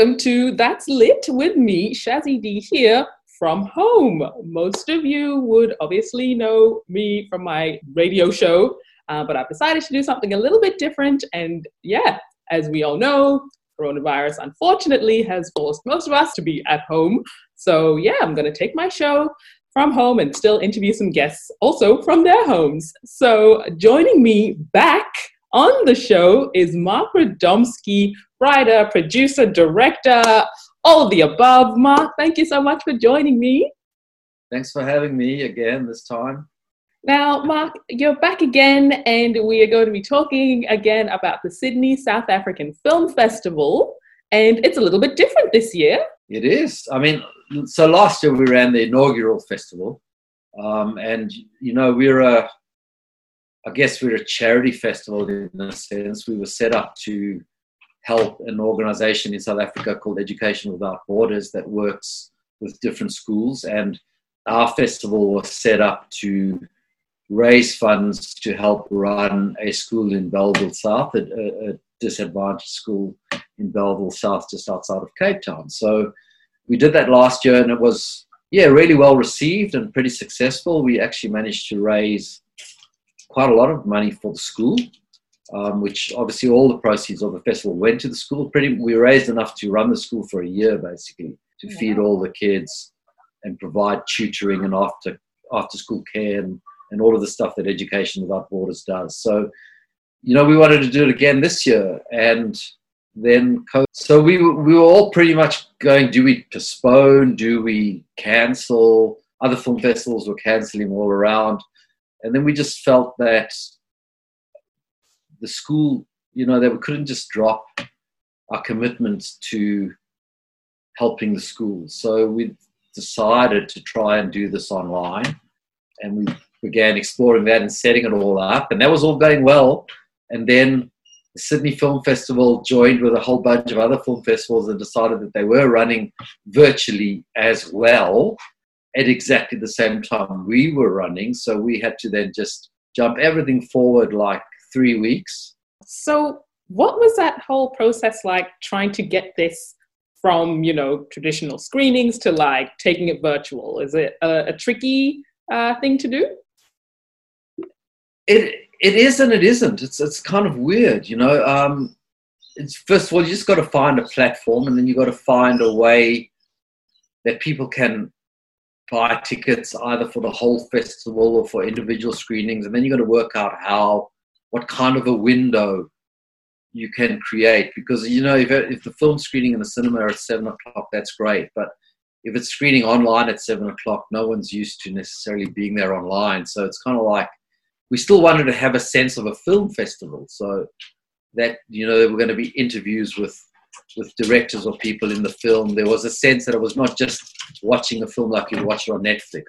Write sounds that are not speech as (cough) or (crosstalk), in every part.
welcome to That's Lit with me, Shazzy D here from home. Most of you would obviously know me from my radio show, uh, but I've decided to do something a little bit different. And yeah, as we all know, coronavirus unfortunately has forced most of us to be at home. So yeah, I'm going to take my show from home and still interview some guests also from their homes. So joining me back on the show is Marc Radomsky, writer, producer, director, all of the above. Marc, thank you so much for joining me. Thanks for having me again this time. Now, Marc, you're back again, and we are going to be talking again about the Sydney South African Film Festival. And it's a little bit different this year. It is. I mean, so last year we ran the inaugural festival. Um, and, you know, we're a, I guess we're a charity festival in a sense. We were set up to help an organization in South Africa called Education Without Borders that works with different schools. And our festival was set up to raise funds to help run a school in Bellville South, a, a disadvantaged school in Bellville South, just outside of Cape Town. So we did that last year and it was, yeah, really well received and pretty successful. We actually managed to raise quite a lot of money for the school um, which obviously all the proceeds of the festival went to the school. Pretty, we raised enough to run the school for a year, basically, to yeah. feed all the kids and provide tutoring and after after school care and, and all of the stuff that Education Without Borders does. So, you know, we wanted to do it again this year, and then so we we were all pretty much going: do we postpone? Do we cancel? Other film festivals were canceling all around, and then we just felt that the school, you know, that we couldn't just drop our commitment to helping the schools. So we decided to try and do this online, and we began exploring that and setting it all up, and that was all going well. And then the Sydney Film Festival joined with a whole bunch of other film festivals and decided that they were running virtually as well at exactly the same time we were running. So we had to then just jump everything forward like three weeks. So, what was that whole process like trying to get this from, you know, traditional screenings to like taking it virtual? Is it a, a tricky uh, thing to do? It it is and it isn't. It's it's kind of weird, you know. Um, it's first of all you just got to find a platform, and then you got to find a way that people can buy tickets either for the whole festival or for individual screenings, and then you got to work out how what kind of a window you can create. Because you know if, if the film screening in the cinema at seven o'clock that's great but if it's screening online at seven o'clock no one's used to necessarily being there online. So it's kind of like we still wanted to have a sense of a film festival so that you know there were going to be interviews with with directors or people in the film there was a sense that it was not just watching a film like you watch it on netflix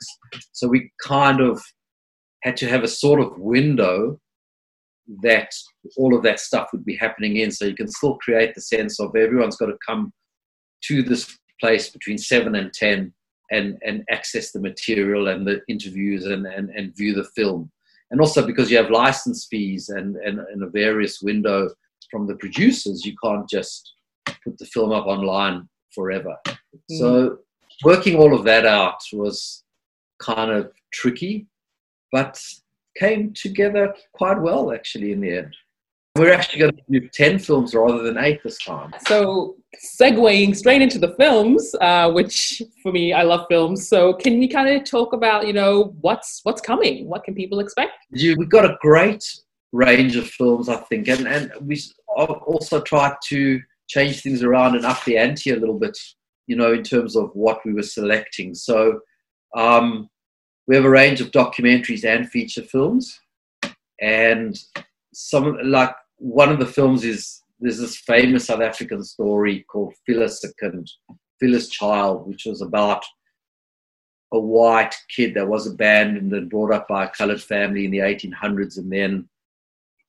so we kind of had to have a sort of window that all of that stuff would be happening in. So you can still create the sense of everyone's got to come to this place between seven and ten and and access the material and the interviews and and, and view the film. And also because you have license fees and, and, and a various window from the producers, you can't just put the film up online forever. Mm. So working all of that out was kind of tricky, but came together quite well actually in the end. We're actually going to do 10 films rather than eight this time. So, segueing straight into the films, uh, which for me, I love films. So, can we kind of talk about, you know, what's what's coming? What can people expect? You, we've got a great range of films, I think, and, and we also tried to change things around and up the ante a little bit, you know, in terms of what we were selecting. So, um, we have a range of documentaries and feature films, and some like one of the films is there's this famous South African story called Phyllis Second, Fiela's Child, which was about a white kid that was abandoned and brought up by a colored family in the 1800s, and then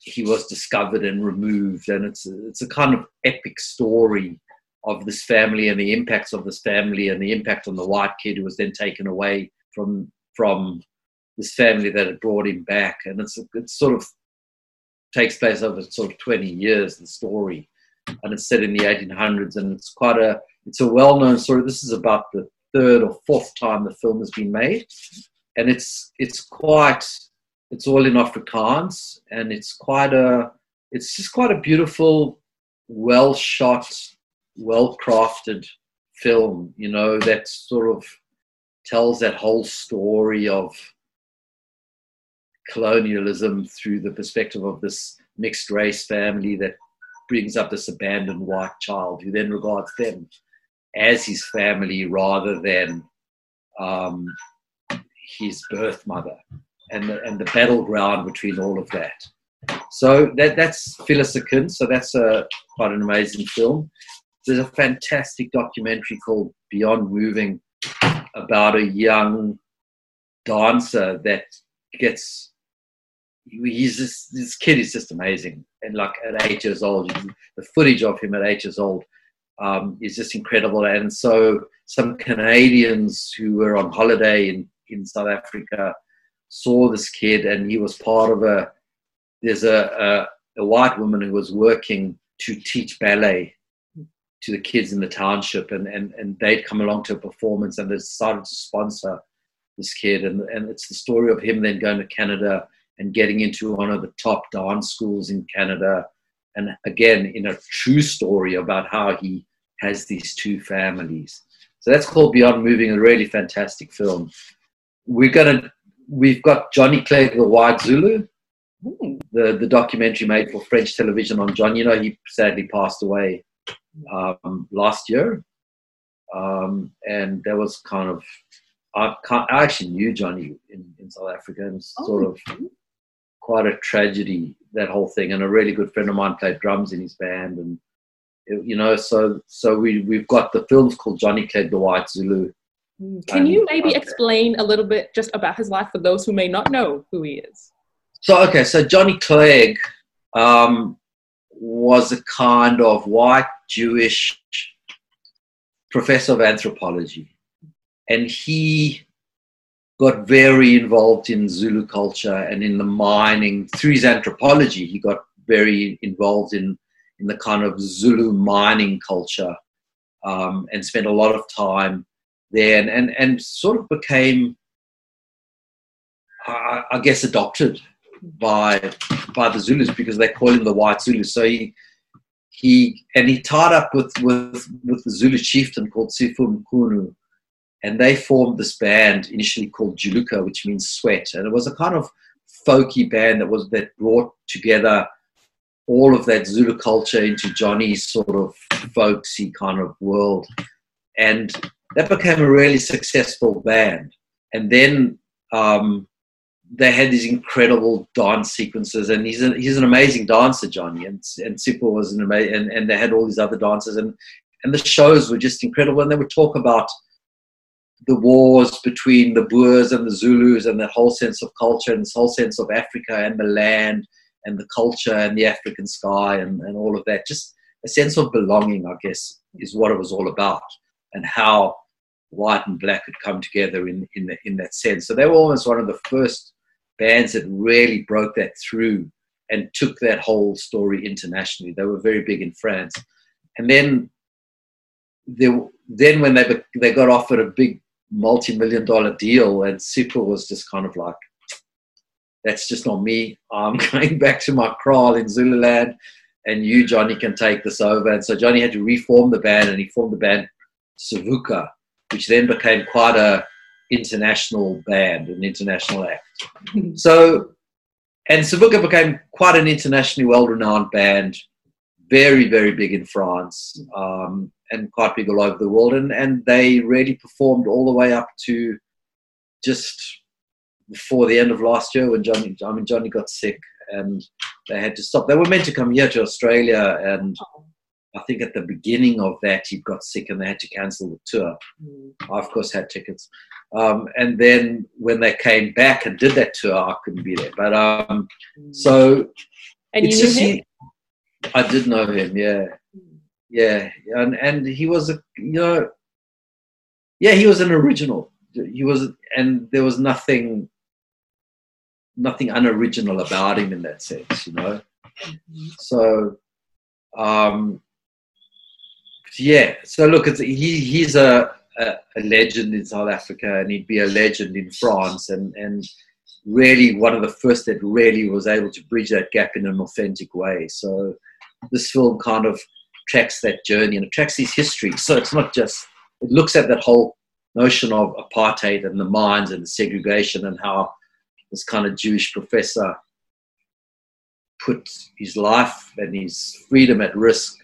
he was discovered and removed. And it's a, it's a kind of epic story of this family and the impacts of this family and the impact on the white kid who was then taken away from from this family that had brought him back, and it's it sort of takes place over sort of 20 years. The story, and it's set in the 1800s, and it's quite a it's a well-known story. This is about the third or fourth time the film has been made, and it's it's quite it's all in Afrikaans, and it's quite a it's just quite a beautiful, well shot, well crafted film. You know that sort of tells that whole story of colonialism through the perspective of this mixed race family that brings up this abandoned white child who then regards them as his family rather than um, his birth mother and the, and the battleground between all of that. So that that's Fiela's So that's a quite an amazing film. There's a fantastic documentary called Beyond Moving about a young dancer that gets he's just, this kid is just amazing and like at eight years old the footage of him at eight years old um, is just incredible and so some canadians who were on holiday in, in south africa saw this kid and he was part of a there's a, a, a white woman who was working to teach ballet to the kids in the township and, and, and they'd come along to a performance and they decided to sponsor this kid and, and it's the story of him then going to canada and getting into one of the top dance schools in Canada. And again, in a true story about how he has these two families. So that's called Beyond Moving, a really fantastic film. We're gonna, we've got Johnny Clegg, the White Zulu, the, the documentary made for French television on John. You know, he sadly passed away um, last year. Um, and that was kind of, I, I actually knew Johnny in, in South Africa and sort oh, of quite a tragedy that whole thing. And a really good friend of mine played drums in his band, and you know, so so we we've got the films called Johnny Clegg the White Zulu. Can you maybe explain a little bit just about his life for those who may not know who he is? So okay, so Johnny Clegg um, was a kind of white Jewish professor of anthropology, and he got very involved in Zulu culture and in the mining. Through his anthropology, he got very involved in, in the kind of Zulu mining culture um, and spent a lot of time there and, and, and sort of became, I, I guess, adopted by by the Zulus because they call him the White Zulu. So he he and he tied up with with with the Zulu chieftain called Sipho Mchunu, and they formed this band initially called Juluka, which means sweat, and it was a kind of folky band that was that brought together all of that Zulu culture into Johnny's sort of folksy kind of world, and that became a really successful band. And then um, they had these incredible dance sequences, and he's a, he's an amazing dancer, Johnny, and and Sipho was an amazing, and, and they had all these other dancers, and and the shows were just incredible, and they would talk about the wars between the Boers and the Zulus and that whole sense of culture and this whole sense of Africa and the land and the culture and the African sky and, and all of that. Just a sense of belonging, I guess, is what it was all about and how white and black had come together in, in, the, in that sense. So they were almost one of the first bands that really broke that through and took that whole story internationally. They were very big in France. And then they, then when they, they got offered a big multi-million dollar deal and Sipho was just kind of like that's just not me i'm (laughs) going back to my kraal in zululand and you johnny can take this over and so johnny had to reform the band and he formed the band savuka which then became quite a international band an international act so and savuka became quite an internationally well-renowned band very very big in france um, and quite big all over the world. And, and they really performed all the way up to just before the end of last year when Johnny, I mean, Johnny got sick and they had to stop. They were meant to come here to Australia and I think at the beginning of that he got sick and they had to cancel the tour. Mm. I of course had tickets. Um, and then when they came back and did that tour, I couldn't be there. But um, mm. so and you knew him? I did know him, yeah yeah, and and he was a you know, yeah, he was an original. He was, and there was nothing, nothing unoriginal about him in that sense, you know. Mm-hmm. So, um, yeah. So look, he he's a, a, a legend in South Africa, and he'd be a legend in France, and and really one of the first that really was able to bridge that gap in an authentic way. So this film kind of tracks that journey and it tracks his history. (laughs) So it's not just it looks at that whole notion of apartheid and the mines and the segregation and how this kind of Jewish professor put his life and his freedom at risk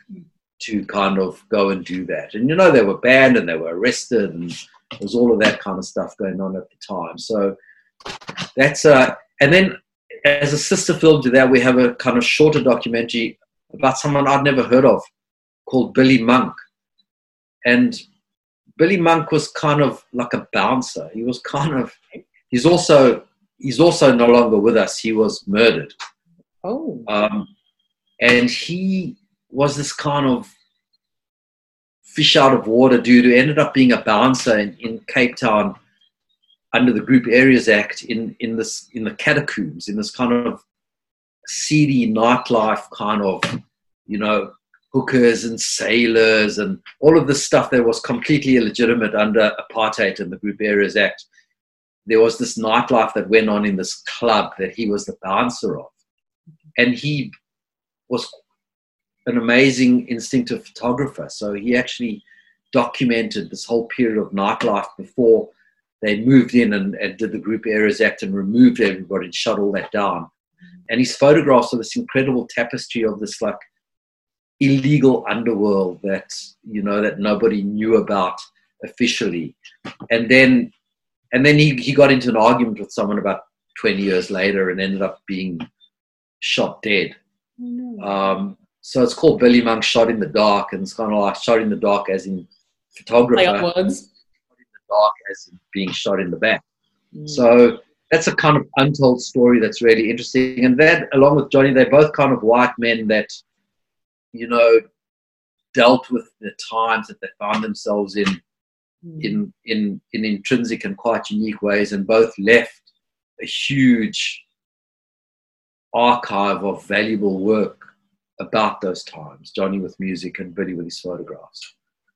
to kind of go and do that. And you know, they were banned and they were arrested, and there was all of that kind of stuff going on at the time. So that's uh, and then as a sister film to that, we have a kind of shorter documentary about someone I'd never heard of called Billy Monk. And Billy Monk was kind of like a bouncer. He was kind of he's also he's also no longer with us. He was murdered. Oh. Um, and he was this kind of fish out of water dude who ended up being a bouncer in, in Cape Town under the Group Areas Act in, in this in the catacombs, in this kind of seedy nightlife kind of, you know, hookers and sailors and all of this stuff that was completely illegitimate under apartheid and the Group Areas Act. There was this nightlife that went on in this club that he was the bouncer of. And he was an amazing instinctive photographer. So he actually documented this whole period of nightlife before they moved in and, and, did the Group Areas Act and removed everybody and shut all that down. And his photographs are this incredible tapestry of this like illegal underworld that you know that nobody knew about officially. And then and then he, he got into an argument with someone about 20 years later and ended up being shot dead. No. Um, so it's called Billy Monk Shot in the Dark, and it's kind of like shot in the dark as in photographer. Play on words. dark as in being shot in the back. Mm. So that's a kind of untold story that's really interesting. And that, along with Johnny, they're both kind of white men that, you know, dealt with the times that they found themselves in, Mm. in, in, in intrinsic and quite unique ways, and both left a huge archive of valuable work about those times. Johnny with music and Billy with his photographs.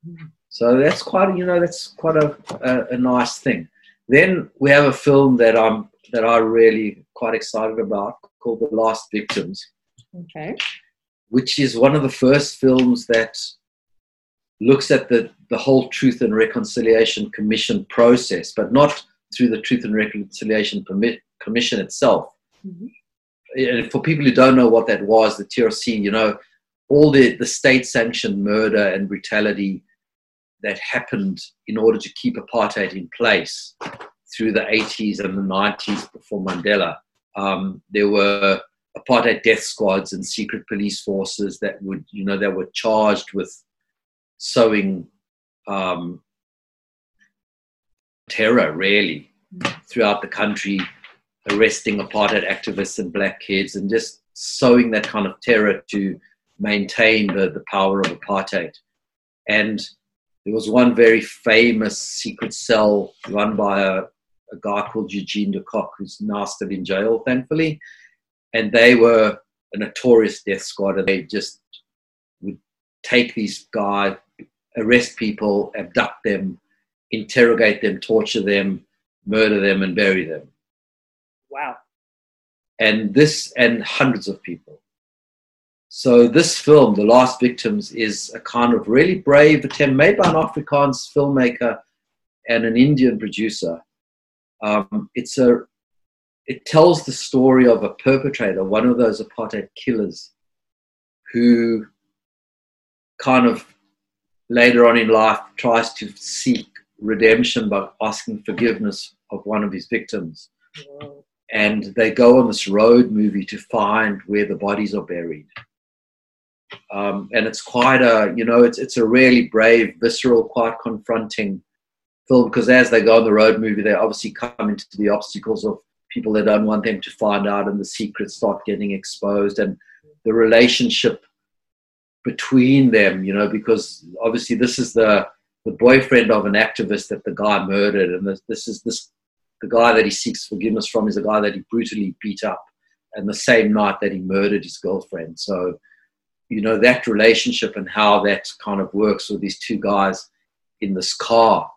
Mm. So that's quite, you know, that's quite a, a, a nice thing. Then we have a film that I'm that I'm really quite excited about called The Last Victims, Okay. which is one of the first films that looks at the, the whole Truth and Reconciliation Commission process, but not through the Truth and Reconciliation Permit, Commission itself. Mhm. And for people who don't know what that was, the TRC, you know, all the, the state sanctioned murder and brutality that happened in order to keep apartheid in place through the 80s and the 90s before Mandela. Um, there were apartheid death squads and secret police forces that would, you know, that were charged with sowing um, terror, really, throughout the country, arresting apartheid activists and black kids, and just sowing that kind of terror to maintain the, the power of apartheid. And there was one very famous secret cell run by a, a guy called Eugene de Kock, who's now still in jail, thankfully. And they were a notorious death squad, and they just would take these guys, arrest people, abduct them, interrogate them, torture them, murder them, and bury them. Wow. And this, and hundreds of people. So this film, The Last Victims, is a kind of really brave attempt made by an Afrikaans filmmaker and an Indian producer. Um, it's a, it tells the story of a perpetrator, one of those apartheid killers, who kind of later on in life tries to seek redemption by asking forgiveness of one of his victims. And they go on this road movie to find where the bodies are buried. Um, and it's quite a you know it's it's a really brave, visceral, quite confronting film because as they go on the road movie, they obviously come into the obstacles of people that don't want them to find out, and the secrets start getting exposed, and the relationship between them, you know, because obviously this is the the boyfriend of an activist that the guy murdered, and this, this is this the guy that he seeks forgiveness from is a guy that he brutally beat up, and the same night that he murdered his girlfriend. So you know that relationship and how that kind of works with these two guys in this car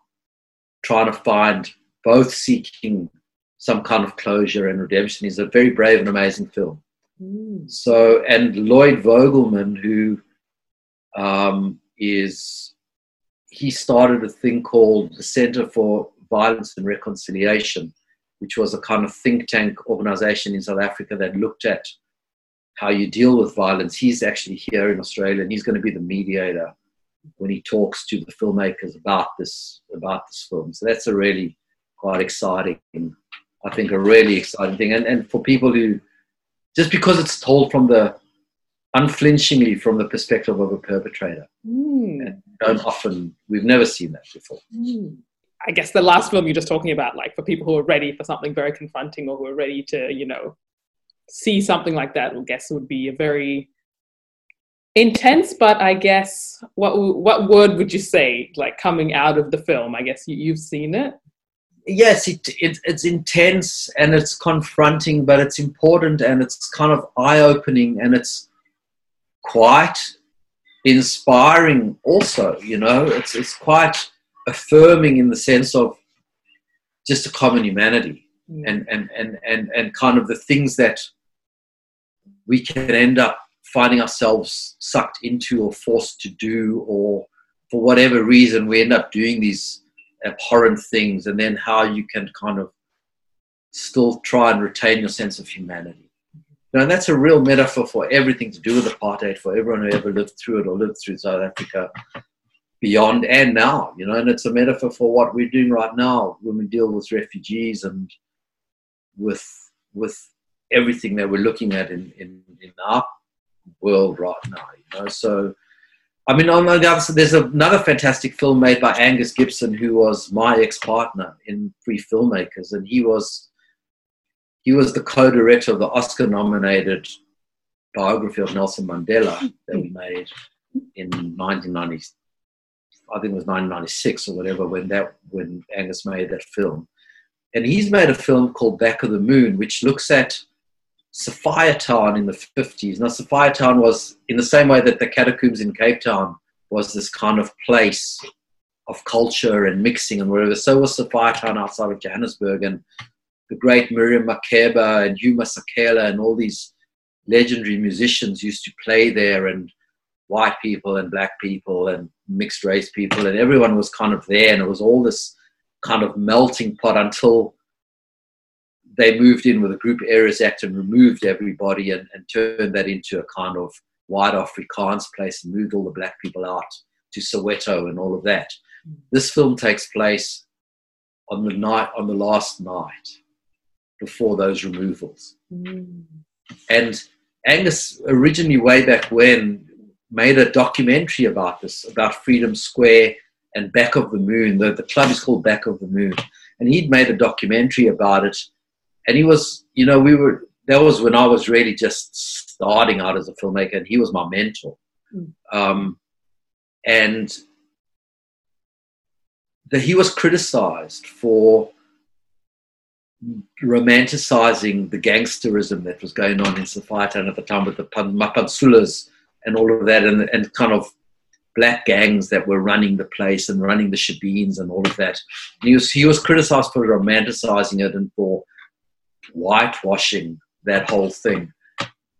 trying to find both seeking some kind of closure and redemption is a very brave and amazing film mm. so and lloyd Vogelman, who um, is he started a thing called the center for violence and reconciliation which was a kind of think tank organization in south africa that looked at how you deal with violence. He's actually here in Australia, and he's going to be the mediator when he talks to the filmmakers about this about this film. So that's a really quite exciting, I think, a really exciting thing. And and for people who, just because it's told from the unflinchingly from the perspective of a perpetrator, mm. and don't often we've never seen that before. Mm. I guess the last film you're just talking about, like for people who are ready for something very confronting or who are ready to, you know, see something like that, I guess would be a very intense. But I guess what what word would you say like coming out of the film? I guess you, you've seen it. Yes, it, it, it's intense and it's confronting, but it's important and it's kind of eye opening and it's quite inspiring. Also, you know, it's it's quite affirming in the sense of just a common humanity. Mm. and, and, and, and, and kind of the things that we can end up finding ourselves sucked into or forced to do, or for whatever reason, we end up doing these abhorrent things, and then how you can kind of still try and retain your sense of humanity. You know, and that's a real metaphor for everything to do with apartheid, for everyone who ever lived through it or lived through South Africa beyond and now, you know, and it's a metaphor for what we're doing right now when we deal with refugees and with with everything that we're looking at in, in, in our world right now. You know, so I mean, on the other side, there's another fantastic film made by Angus Gibson, who was my ex-partner in Free Filmmakers, and he was he was the co-director of the Oscar-nominated biography of Nelson Mandela that we made in 1990. I think it was 1996 or whatever when that when Angus made that film, and he's made a film called Back of the Moon, which looks at Sophiatown in the 50s. Now, Sophiatown was in the same way that the catacombs in Cape Town was this kind of place of culture and mixing and whatever. So was Sophiatown outside of Johannesburg. And the great Miriam Makeba and Hugh Masekela and all these legendary musicians used to play there and white people and black people and mixed race people and everyone was kind of there and it was all this kind of melting pot until they moved in with a Group Areas Act and removed everybody and, and turned that into a kind of white Afrikaans place and moved all the black people out to Soweto and all of that. This film takes place on the night on the last night before those removals. Mm. And Angus originally way back when made a documentary about this, about Freedom Square and Back of the Moon. The, the club is called Back of the Moon. And he'd made a documentary about it and he was, you know, we were. That was when I was really just starting out as a filmmaker, and he was my mentor. Mm. Um, and that he was criticized for romanticizing the gangsterism that was going on in Sophiatown at the time with the Mapansulas and all of that, and, and kind of black gangs that were running the place and running the shebeens and all of that. He was he was criticized for romanticizing it and for whitewashing that whole thing.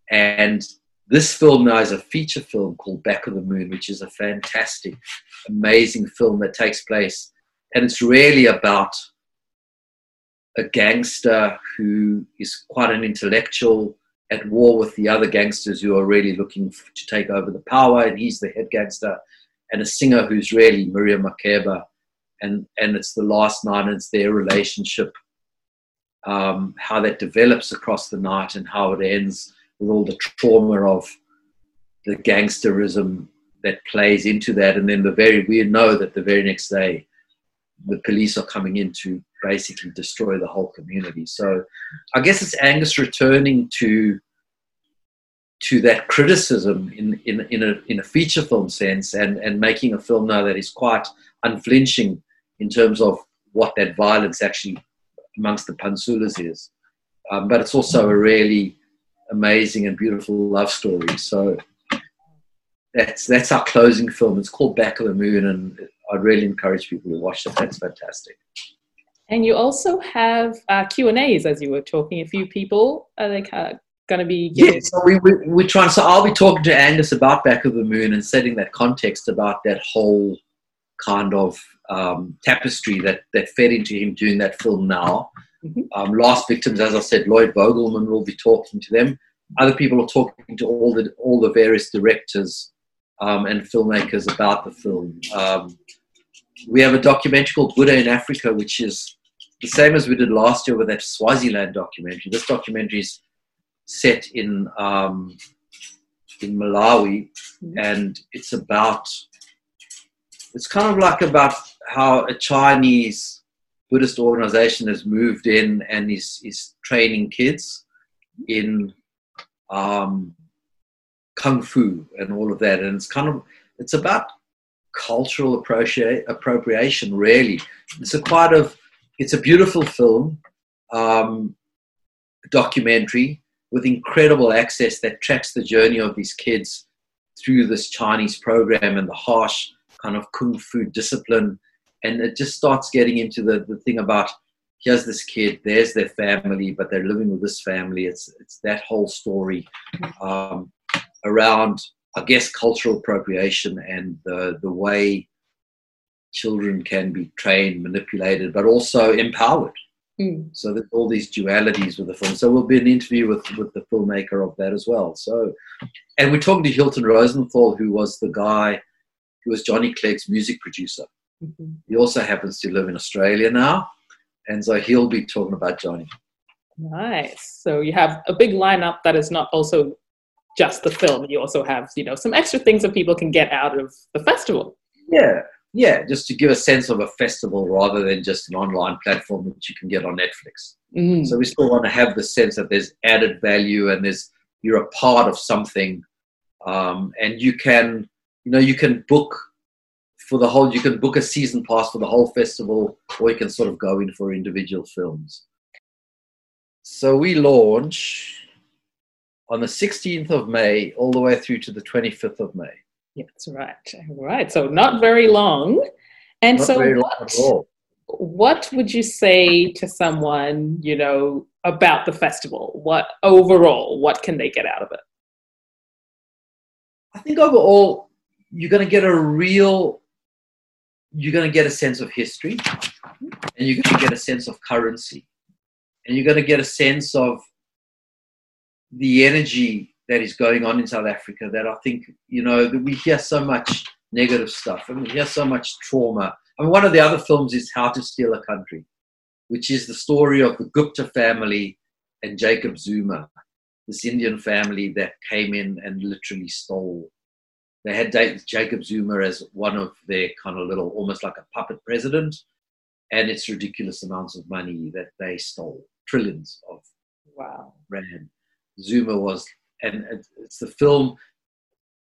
And this film now is a feature film called Back of the Moon, which is a fantastic, amazing film that takes place. And it's really about a gangster who is quite an intellectual at war with the other gangsters who are really looking to take over the power, and he's the head gangster, and a singer who's really Maria Makeba. And, and it's the last night, and it's their relationship um, how that develops across the night and how it ends with all the trauma of the gangsterism that plays into that. And then the very, we know that the very next day, the police are coming in to basically destroy the whole community. So I guess it's Angus returning to to that criticism in, in, in, a, in a feature film sense and, and making a film now that is quite unflinching in terms of what that violence actually amongst the Pansulas is. Um, but it's also a really amazing and beautiful love story. So that's that's our closing film. It's called Back of the Moon, and I'd really encourage people to watch it. That's fantastic. And you also have uh, Q and A's, as you were talking. A few people are they going to be? Giving- yeah, so we, we we're trying. So I'll be talking to Angus about Back of the Moon and setting that context about that whole kind of um, tapestry that that fed into him doing that film now. Mm-hmm. Um, Last Victims, as I said, Lloyd Vogelman will be talking to them. Other people are talking to all the all the various directors um, and filmmakers about the film. Um, we have a documentary called Buddha in Africa, which is the same as we did last year with that Swaziland documentary. This documentary is set in um, in Malawi, mm-hmm. and it's about it's kind of like about how a Chinese Buddhist organization has moved in and is is training kids in um, kung fu and all of that, and it's kind of it's about cultural appropriation. Really, it's a quite of it's a beautiful film, um, documentary with incredible access that tracks the journey of these kids through this Chinese program and the harsh kind of kung fu discipline, and it just starts getting into the the thing about here's this kid, there's their family, but they're living with this family. It's it's that whole story um, around, I guess, cultural appropriation and the the way children can be trained, manipulated, but also empowered. Mm. So there's all these dualities with the film. So we'll be an interview with with the filmmaker of that as well. So, and we're talking to Hilton Rosenthal, who was the guy who was Johnny Clegg's music producer. Mm-hmm. He also happens to live in Australia now and so he'll be talking about Johnny. Nice. So you have a big lineup that is not also just the film. You also have, you know, some extra things that people can get out of the festival. Yeah, yeah, just to give a sense of a festival rather than just an online platform that you can get on Netflix. Mm. So we still want to have the sense that there's added value and there's you're a part of something, um, and you can, you know, you can book for the whole, you can book a season pass for the whole festival, or you can sort of go in for individual films. So we launch on the 16th of May all the way through to the 25th of May. Yeah, that's right. Right. So not very long. And not so what, what would you say to someone, you know, about the festival? What overall, what can they get out of it? I think overall, you're going to get a real you're going to get a sense of history and you're going to get a sense of currency and you're going to get a sense of the energy that is going on in South Africa that I think, you know, that we hear so much negative stuff and we hear so much trauma. I mean, one of the other films is How to Steal a Country, which is the story of the Gupta family and Jacob Zuma, this Indian family that came in and literally stole they had Jacob Zuma as one of their kind of little, almost like a puppet president, and it's ridiculous amounts of money that they stole, trillions of wow rand. Zuma was, and it's the film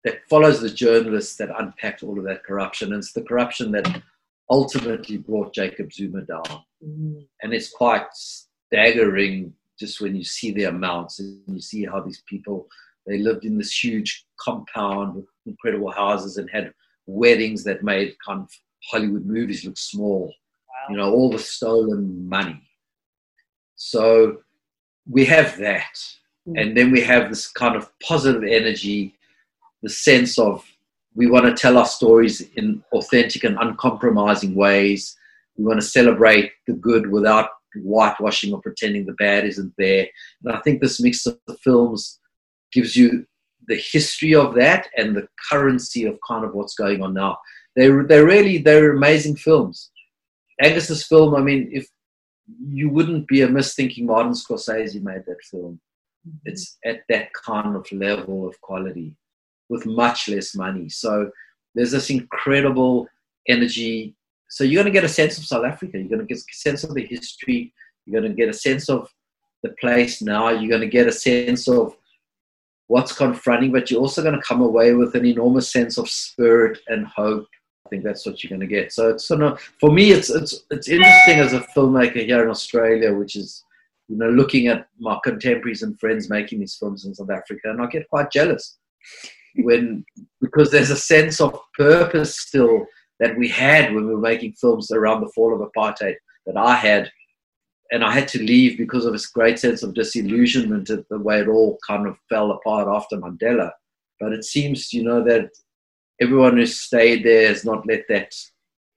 that follows the journalists that unpacked all of that corruption, and it's the corruption that ultimately brought Jacob Zuma down, mm. and it's quite staggering just when you see the amounts and you see how these people they lived in this huge compound with incredible houses and had weddings that made kind of Hollywood movies look small. Wow. You know, all the stolen money. So we have that. Mm. And then we have this kind of positive energy, the sense of we want to tell our stories in authentic and uncompromising ways. We want to celebrate the good without whitewashing or pretending the bad isn't there. And I think this mix of the films gives you the history of that and the currency of kind of what's going on now. They're, they're really, they're amazing films. Angus's film, I mean, if you wouldn't be amiss thinking Martin Scorsese made that film. Mm-hmm. It's at that kind of level of quality with much less money. So there's this incredible energy. So you're going to get a sense of South Africa. You're going to get a sense of the history. You're going to get a sense of the place now. You're going to get a sense of what's confronting, but you're also going to come away with an enormous sense of spirit and hope. I think that's what you're going to get. So it's sort of, for me, it's it's it's interesting as a filmmaker here in Australia, which is you know looking at my contemporaries and friends making these films in South Africa, and I get quite jealous when because there's a sense of purpose still that we had when we were making films around the fall of apartheid that I had and I had to leave because of this great sense of disillusionment at the way it all kind of fell apart after Mandela. But it seems, you know, that everyone who stayed there has not let that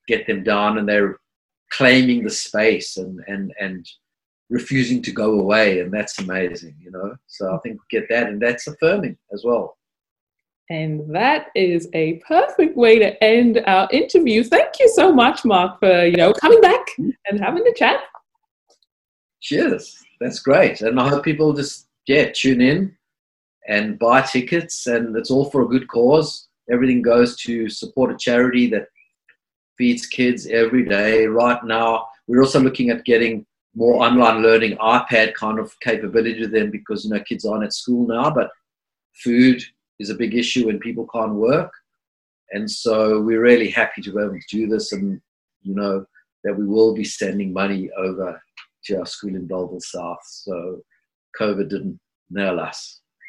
get them down, and they're claiming the space and and and refusing to go away, and that's amazing, you know. So I think get that, and that's affirming as well. And that is a perfect way to end our interview. Thank you so much, Marc, for you know coming back and having the chat. Cheers. That's great. And I hope people just yeah, tune in and buy tickets and it's all for a good cause. Everything goes to support a charity that feeds kids every day. Right now, we're also looking at getting more online learning iPad kind of capability to them because you know kids aren't at school now, but food is a big issue and people can't work. And so we're really happy to be able to do this and you know that we will be sending money over to our school in Bellville South. So COVID didn't nail us.